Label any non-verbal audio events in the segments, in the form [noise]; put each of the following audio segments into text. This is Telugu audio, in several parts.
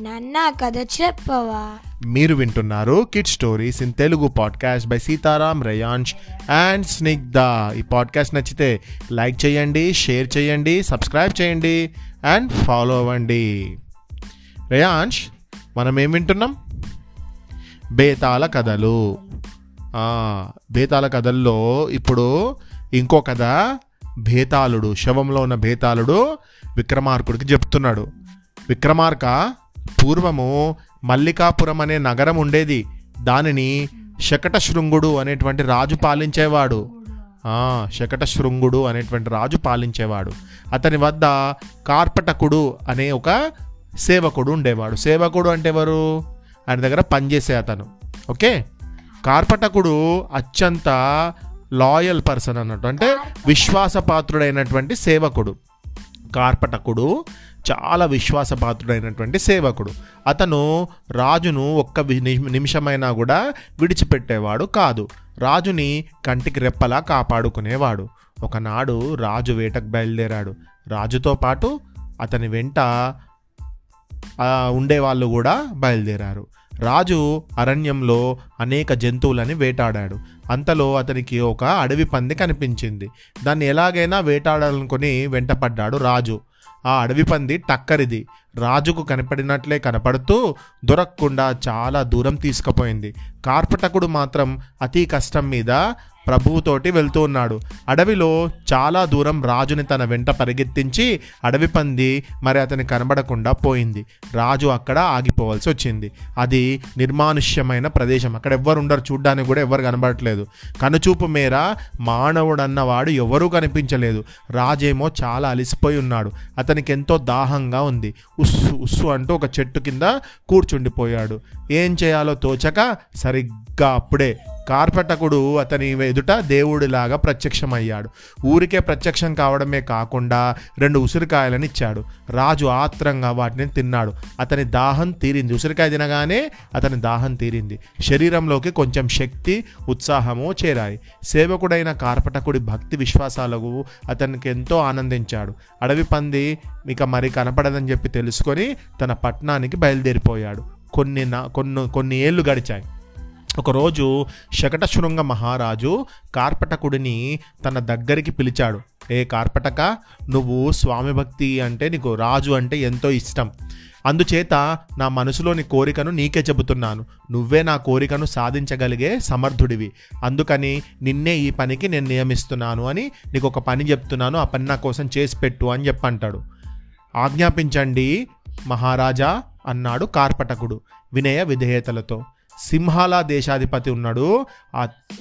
నాన్న కథ చెప్పవా? మీరు వింటున్నారు kid stories in Telugu podcast by Sitaram Rayansh and Snigdha ఈ పాడ్కాస్ట్ నచ్చితే లైక్ చేయండి షేర్ చేయండి సబ్స్క్రైబ్ చేయండి అండ్ ఫాలో అవ్వండి. రయాన్ష్ మనం ఏం వింటున్నాం? బేతాళ కథలు. బేతాల బేతాళ కథల్లో ఇప్పుడు ఇంకో కథ భేతాళుడు శవంలో ఉన్న భేతాళుడు విక్రమార్కుడికి చెప్తున్నాడు. విక్రమార్క పూర్వము మల్లికాపురం అనే నగరం ఉండేది. దానిని శకట శృంగుడు అనేటువంటి రాజు పాలించేవాడు. శకట శృంగుడు అనేటువంటి రాజు పాలించేవాడు. అతని వద్ద కార్పటకుడు అనే ఒక సేవకుడు ఉండేవాడు. సేవకుడు అంటే ఎవరు? ఆయన దగ్గర పనిచేసే అతను. ఓకే? కార్పటకుడు అత్యంత లాయల్ పర్సన్ అన్నట్టు. అంటే విశ్వాసపాత్రుడైనటువంటి సేవకుడు. కార్పటకుడు చాలా విశ్వాసపాత్రుడైనటువంటి సేవకుడు. అతను రాజును ఒక్క నిమిషమైనా కూడా విడిచిపెట్టేవాడు కాదు. రాజుని కంటికి రెప్పలా కాపాడుకునేవాడు. ఒకనాడు రాజు వేటకు బయలుదేరాడు. రాజుతో పాటు అతని వెంట ఉండేవాళ్ళు కూడా బయలుదేరారు. రాజు అరణ్యంలో అనేక జంతువులని వేటాడాడు. అంతలో అతనికి ఒక అడవి పంది కనిపించింది. దాన్ని ఎలాగైనా వేటాడాలనుకుని వెంటపడ్డాడు రాజు. ఆ అడవి పంది టక్కరిది. రాజుకు కనపడినట్లే కనపడుతూ దొరకకుండా చాలా దూరం తీసుకుపోయింది. కార్పటకుడు మాత్రం అతి కష్టం మీద ప్రభువుతోటి వెళ్తూ ఉన్నాడు. అడవిలో చాలా దూరం రాజుని తన వెంట పరిగెత్తించి అడవి పంది మరి అతని కనబడకుండా పోయింది. రాజు అక్కడ ఆగిపోవాల్సి వచ్చింది. అది నిర్మానుష్యమైన ప్రదేశం. అక్కడ ఎవ్వరు ఉండరు. చూడ్డానికి కూడా ఎవరు కనబడట్లేదు. కనుచూపు మేర మానవుడన్నవాడు ఎవరూ కనిపించలేదు. రాజేమో చాలా అలిసిపోయి ఉన్నాడు. అతనికి ఎంతో దాహంగా ఉంది. ఉస్సు ఉస్సు అంటూ ఒక చెట్టు కింద కూర్చుండిపోయాడు. ఏం చేయాలో తోచక సరిగ్గా అప్పుడే కార్పటకుడు అతని ఎదుట దేవుడిలాగా ప్రత్యక్షమయ్యాడు. ఊరికే ప్రత్యక్షం కావడమే కాకుండా రెండు ఉసిరికాయలను ఇచ్చాడు. రాజు ఆత్రంగా వాటిని తిన్నాడు. అతని దాహం తీరింది. ఉసిరికాయ తినగానే అతని దాహం తీరింది. శరీరంలోకి కొంచెం శక్తి ఉత్సాహము చేరాయి. సేవకుడైన కార్పటకుడి భక్తి విశ్వాసాలకు అతనికి ఎంతో ఆనందించాడు. అడవి పంది ఇక మరి కనపడదని చెప్పి తెలుసుకొని తన పట్టణానికి బయలుదేరిపోయాడు. కొన్ని నా కొన్ని కొన్ని ఏళ్ళు గడిచాయి. ఒకరోజు శకటశృంగ మహారాజు కార్పటకుడిని తన దగ్గరికి పిలిచాడు. ఏ కార్పటక నువ్వు స్వామి భక్తి అంటే నీకు రాజు అంటే ఎంతో ఇష్టం. అందుచేత నా మనసులోని కోరికను నీకే చెబుతున్నాను. నువ్వే నా కోరికను సాధించగలిగే సమర్థుడివి. అందుకని నిన్నే ఈ పనికి నేను నియమిస్తున్నాను అని నీకు ఒక పని చెప్తున్నాను. ఆ పని నా కోసం చేసి పెట్టు అని చెప్పంటాడు. ఆజ్ఞాపించండి మహారాజా అన్నాడు కార్పటకుడు వినయ విధేయతలతో. సింహాల దేశాధిపతి ఉన్నాడు.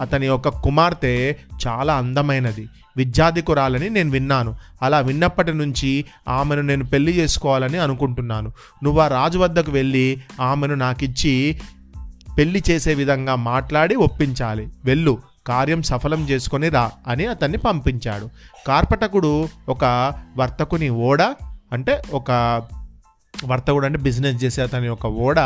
అతని యొక్క కుమార్తె చాలా అందమైనది. విద్యాధికురాలని నేను విన్నాను. అలా విన్నప్పటి నుంచి ఆమెను నేను పెళ్ళి చేసుకోవాలని అనుకుంటున్నాను. నువ్వు ఆ రాజు వద్దకు వెళ్ళి ఆమెను నాకిచ్చి పెళ్ళి చేసే విధంగా మాట్లాడి ఒప్పించాలి. వెళ్ళు కార్యం సఫలం చేసుకొని రా అని అతన్ని పంపించాడు. కార్పటకుడు ఒక వర్తకుని ఓడ అంటే ఒక వర్తకుడు అంటే బిజినెస్ చేసే అతని యొక్క ఓడ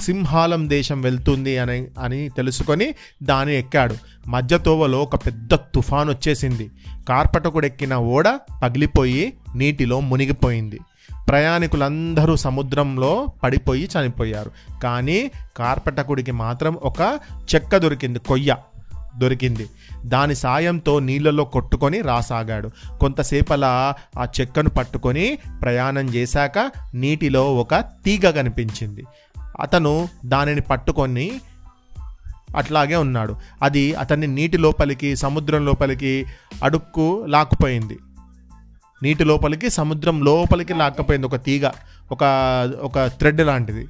సింహాలం దేశం వెళ్తుంది అని అని తెలుసుకొని దాని ఎక్కాడు. మధ్య తోవలో ఒక పెద్ద తుఫాన్ వచ్చేసింది. కార్పటకుడు ఎక్కిన ఓడ పగిలిపోయి నీటిలో మునిగిపోయింది. ప్రయాణికులందరూ సముద్రంలో పడిపోయి చనిపోయారు. కానీ కార్పటకుడికి మాత్రం ఒక చెక్క దొరికింది కొయ్య. దొరికింది. దాని సాయంతో నీళ్ళలో కొట్టుకొని రాసాగాడు. కొంతసేపలా ఆ చెక్కను పట్టుకొని ప్రయాణం చేశాక నీటిలో ఒక తీగ కనిపించింది. అతను దానిని పట్టుకొని అట్లాగే ఉన్నాడు. అది అతన్ని నీటి లోపలికి సముద్రం లోపలికి అడుక్కు లాక్కుపోయింది. నీటి లోపలికి సముద్రం లోపలికి లాక్కపోయింది ఒక తీగ. ఒక ఒక థ్రెడ్ లాంటిది.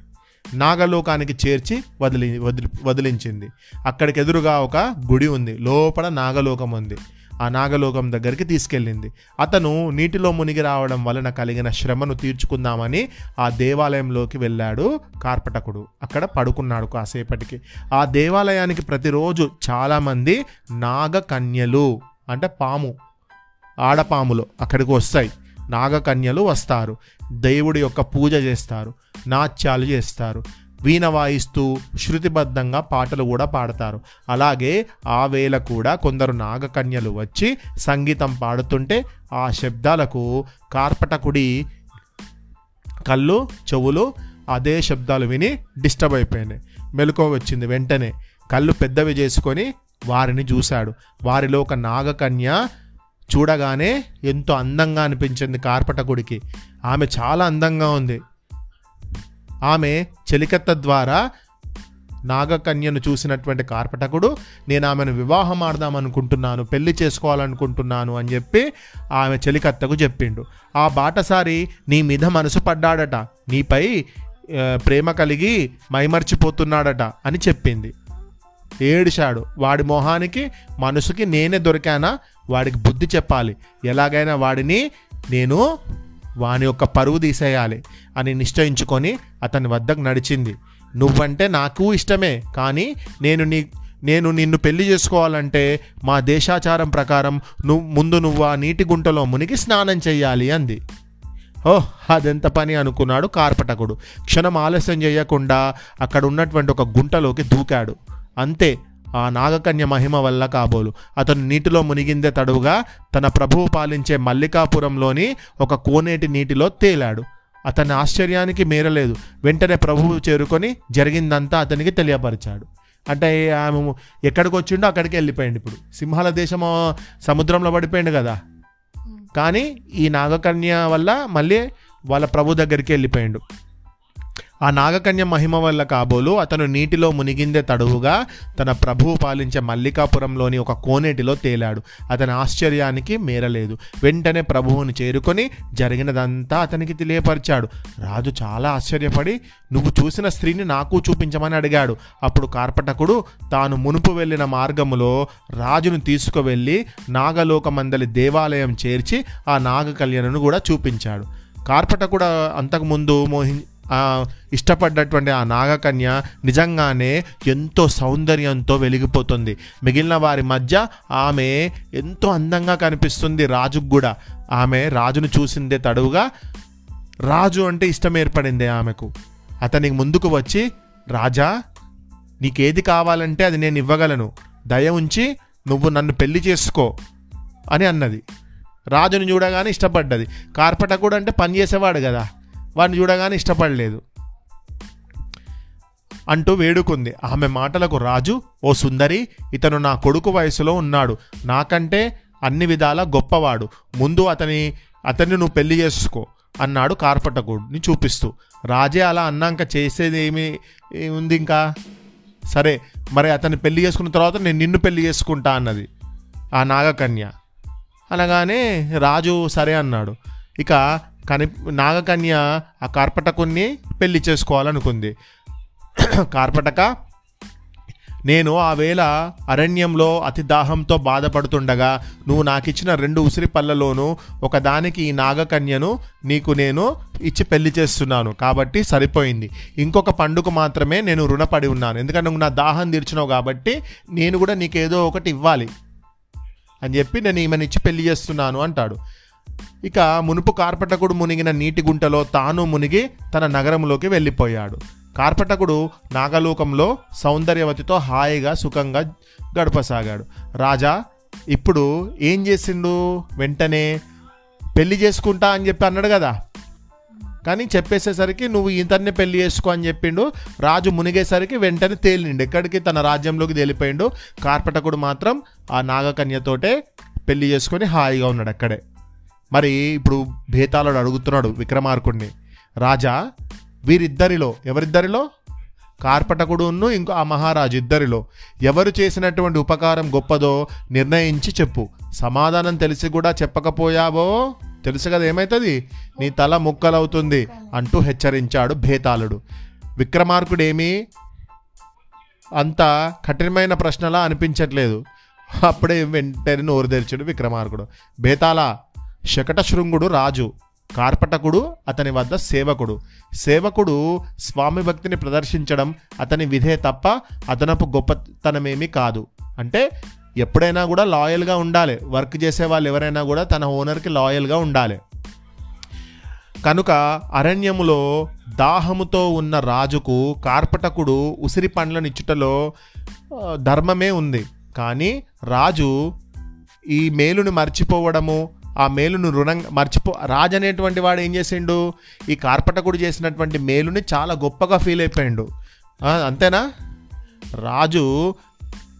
నాగలోకానికి చేర్చి వదిలి వదిలి వదిలించింది. అక్కడికి ఎదురుగా ఒక గుడి ఉంది. లోపల నాగలోకం ఉంది. ఆ నాగలోకం దగ్గరికి తీసుకెళ్ళింది. అతను నీటిలో మునిగి రావడం వలన కలిగిన శ్రమను తీర్చుకుందామని ఆ దేవాలయంలోకి వెళ్ళాడు కార్పటకుడు. అక్కడ పడుకున్నాడు కాసేపటికి. ఆ దేవాలయానికి ప్రతిరోజు చాలామంది నాగకన్యలు అంటే పాము ఆడపాములు అక్కడికి వస్తాయి. నాగకన్యలు వస్తారు. దేవుడి యొక్క పూజ చేస్తారు. నాట్యాలు చేస్తారు. వీణ వాయిస్తూ శృతిబద్ధంగా పాటలు కూడా పాడతారు. అలాగే ఆ వేళ కూడా కొందరు నాగకన్యలు వచ్చి సంగీతం పాడుతుంటే ఆ శబ్దాలకు కార్పటకుడి కళ్ళు చెవులు అదే శబ్దాలు విని డిస్టర్బ్ అయిపోయినాయి మెలకువ వచ్చింది వెంటనే. కళ్ళు పెద్దవి చేసుకొని వారిని చూశాడు. వారిలో ఒక నాగకన్య చూడగానే ఎంతో అందంగా అనిపించింది కార్పటకుడికి ఆమె చాలా అందంగా ఉంది. ఆమె చెలికత్త ద్వారా నాగకన్యను చూసినటువంటి కార్పటకుడు నేను ఆమెను వివాహం ఆడదాం అనుకుంటున్నాను పెళ్ళి చేసుకోవాలనుకుంటున్నాను అని చెప్పి ఆమె చెలికత్తకు చెప్పిండు. ఆ బాటసారి నీ మీద మనసు పడ్డాడట నీపై ప్రేమ కలిగి మైమర్చిపోతున్నాడట అని చెప్పింది. ఏడిశాడు. వాడి మొహానికి మనసుకి నేనే దొరికానా? వాడికి బుద్ధి చెప్పాలి. ఎలాగైనా వాడిని నేను వాని యొక్క పరువు తీసేయాలి అని నిశ్చయించుకొని అతని వద్దకు నడిచింది. నువ్వంటే నాకు ఇష్టమే కానీ నేను నీ నేను నిన్ను పెళ్ళి చేసుకోవాలంటే మా దేశాచారం ప్రకారం నువ్వు ముందు నువ్వు ఆ నీటి గుంటలో మునిగి స్నానం చేయాలి అంది. ఓహ్ అదెంత పని అనుకున్నాడు కార్పటకుడు. క్షణం ఆలస్యం చేయకుండా అక్కడ ఉన్నటువంటి ఒక గుంటలోకి దూకాడు. అంతే ఆ నాగకన్య మహిమ వల్ల కాబోలు. అతను నీటిలో మునిగిందే తడువుగా తన ప్రభువు పాలించే మల్లికాపురంలోని ఒక కోనేటి నీటిలో తేలాడు. అతని ఆశ్చర్యానికి మేరలేదు. వెంటనే ప్రభువు చేరుకొని జరిగిందంతా అతనికి తెలియపరిచాడు. అంటే ఆమె ఎక్కడికి వచ్చిండో అక్కడికి వెళ్ళిపోయింది ఇప్పుడు. సింహాల దేశం సముద్రంలో పడిపోయింది కదా. కానీ ఈ నాగకన్య వల్ల మళ్ళీ వాళ్ళ ప్రభు దగ్గరికి వెళ్ళిపోయిండు. ఆ నాగకన్య మహిమ వల్ల కాబోలు అతను నీటిలో మునిగిందే తడువుగా తన ప్రభువు పాలించే మల్లికాపురంలోని ఒక కోనేటిలో తేలాడు. అతని ఆశ్చర్యానికి మేరలేదు. వెంటనే ప్రభువుని చేరుకొని జరిగినదంతా అతనికి తెలియపరిచాడు. రాజు చాలా ఆశ్చర్యపడి నువ్వు చూసిన స్త్రీని నాకు చూపించమని అడిగాడు. అప్పుడు కార్పటకుడు తాను మునుపు వెళ్ళిన మార్గములో రాజును తీసుకువెళ్ళి నాగలోకమందలి దేవాలయం చేర్చి ఆ నాగ కళ్యాణను కూడా చూపించాడు. కార్పటకుడు అంతకుముందు మోహి ఇష్టపడ్డటువంటి ఆ నాగకన్య నిజంగానే ఎంతో సౌందర్యంతో వెలిగిపోతుంది. మిగిలిన వారి మధ్య ఆమె ఎంతో అందంగా కనిపిస్తుంది రాజుకు కూడా. ఆమె రాజును చూసిందే తడువుగా రాజు అంటే ఇష్టం ఏర్పడింది ఆమెకు. అతనికి ముందుకు వచ్చి రాజా నీకేది కావాలంటే అది నేను ఇవ్వగలను. దయ ఉంచి నువ్వు నన్ను పెళ్ళి చేసుకో అని అన్నది. రాజుని చూడగానే ఇష్టపడ్డది. కార్పట కూడా అంటే పని చేసేవాడు కదా. వాడిని చూడగానే ఇష్టపడలేదు. అంటూ వేడుకుంది. ఆమె మాటలకు రాజు ఓ సుందరి ఇతను నా కొడుకు వయసులో ఉన్నాడు. నాకంటే అన్ని విధాల గొప్పవాడు. ముందు అతని అతన్ని నువ్వు పెళ్ళి చేసుకో అన్నాడు కార్పటకుడిని చూపిస్తూ. రాజే అలా అన్నాక చేసేది ఏమి ఉంది ఇంకా? సరే మరి అతన్ని పెళ్ళి చేసుకున్న తర్వాత నేను నిన్ను పెళ్ళి చేసుకుంటా అన్నది ఆ నాగకన్య. అనగానే రాజు సరే అన్నాడు. ఇక కానీ నాగకన్య ఆ కార్పటకుని పెళ్ళి చేసుకోవాలనుకుంది. [clears throat] కార్పటక నేను ఆ వేళ అరణ్యంలో అతి దాహంతో బాధపడుతుండగా నువ్వు నాకిచ్చిన రెండు ఉసిరి పళ్ళలోనూ ఒకదానికి ఈ నాగకన్యను నీకు నేను ఇచ్చి పెళ్ళి చేస్తున్నాను. కాబట్టి సరిపోయింది. ఇంకొక పండుగ మాత్రమే నేను రుణపడి ఉన్నాను. ఎందుకంటే నువ్వు నా దాహం తీర్చినావు కాబట్టి నేను కూడా నీకేదో ఒకటి ఇవ్వాలి. అని చెప్పి నేను ఈమెను ఇచ్చి పెళ్ళి చేస్తున్నాను అంటాడు. ఇక మునుపు కార్పటకుడు మునిగిన నీటి గుంటలో తాను మునిగి తన నగరంలోకి వెళ్ళిపోయాడు. కార్పటకుడు నాగలోకంలో సౌందర్యవతితో హాయిగా సుఖంగా గడపసాగాడు. రాజా ఇప్పుడు ఏం చేసిండు? వెంటనే పెళ్ళి చేసుకుంటా అని చెప్పి అన్నాడు కదా. కానీ చెప్పేసేసరికి నువ్వు ఇతన్ని పెళ్ళి చేసుకో అని చెప్పిండు. రాజు మునిగేసరికి వెంటనే తేలిండు. ఎక్కడికి? తన రాజ్యంలోకి తేలిపోయిండు. కార్పటకుడు మాత్రం ఆ నాగకన్యతోటే పెళ్ళి చేసుకొని హాయిగా ఉన్నాడు అక్కడే. మరి ఇప్పుడు భేతాళుడు అడుగుతున్నాడు విక్రమార్కుడిని రాజా వీరిద్దరిలో ఎవరిద్దరిలో? కార్పటకుడును ఇంకో ఆ మహారాజు ఇద్దరిలో ఎవరు చేసినటువంటి ఉపకారం గొప్పదో నిర్ణయించి చెప్పు. సమాధానం తెలిసి కూడా చెప్పకపోయావో? తెలుసు కదా ఏమవుతుంది నీ తల ముక్కలవుతుంది అంటూ హెచ్చరించాడు భేతాళుడు విక్రమార్కుడేమీ అంత కఠినమైన ప్రశ్నలా అనిపించట్లేదు. అప్పుడే వెంటనే నోరు తెరిచాడు విక్రమార్కుడు. బేతాళ శకటశృంగుడు రాజు కార్పటకుడు అతని వద్ద సేవకుడు. సేవకుడు స్వామి భక్తిని ప్రదర్శించడం అతని విధే తప్ప అదనపు గొప్పతనమేమీ కాదు. అంటే ఎప్పుడైనా కూడా లాయల్గా ఉండాలి. వర్క్ చేసే వాళ్ళు ఎవరైనా కూడా తన ఓనర్కి లాయల్గా ఉండాలి. కనుక అరణ్యములో దాహముతో ఉన్న రాజుకు కార్పటకుడు ఉసిరి పండ్లను ఇచ్చుటలో ధర్మమే ఉంది. కానీ రాజు ఈ మేలుని మర్చిపోవడము ఆ మేలును రుణంగా మర్చిపో రాజు అనేటువంటి వాడు ఏం చేసిండు? ఈ కార్పటకుడు చేసినటువంటి మేలుని చాలా గొప్పగా ఫీల్ అయిపోయిండు. అంతేనా? రాజు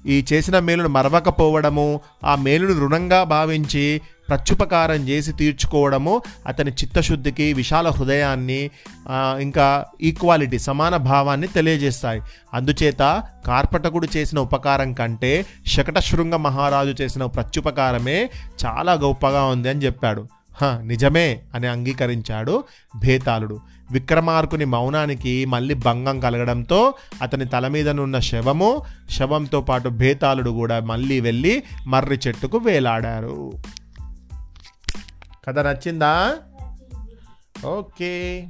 ఈ చేసిన మేలును మరవకపోవడము ఆ మేలును రుణంగా భావించి ప్రత్యుపకారం చేసి తీర్చుకోవడము అతని చిత్తశుద్ధికి విశాల హృదయాన్ని ఇంకా ఈక్వాలిటీ సమాన భావాన్ని తెలియజేస్తాయి. అందుచేత కార్పటకుడు చేసిన ఉపకారం కంటే శకటశృంగ మహారాజు చేసిన ప్రత్యుపకారమే చాలా గొప్పగా ఉంది అని చెప్పాడు. "హ, నిజమే అని అంగీకరించాడు భేతాళుడు. విక్రమార్కుని మౌనానికి మళ్ళీ భంగం కలగడంతో అతని తల మీదనున్న శవము శవంతో పాటు భేతాళుడు కూడా మళ్ళీ వెళ్ళి మర్రి చెట్టుకు వేలాడారు. కథ నచ్చిందా? ఓకే.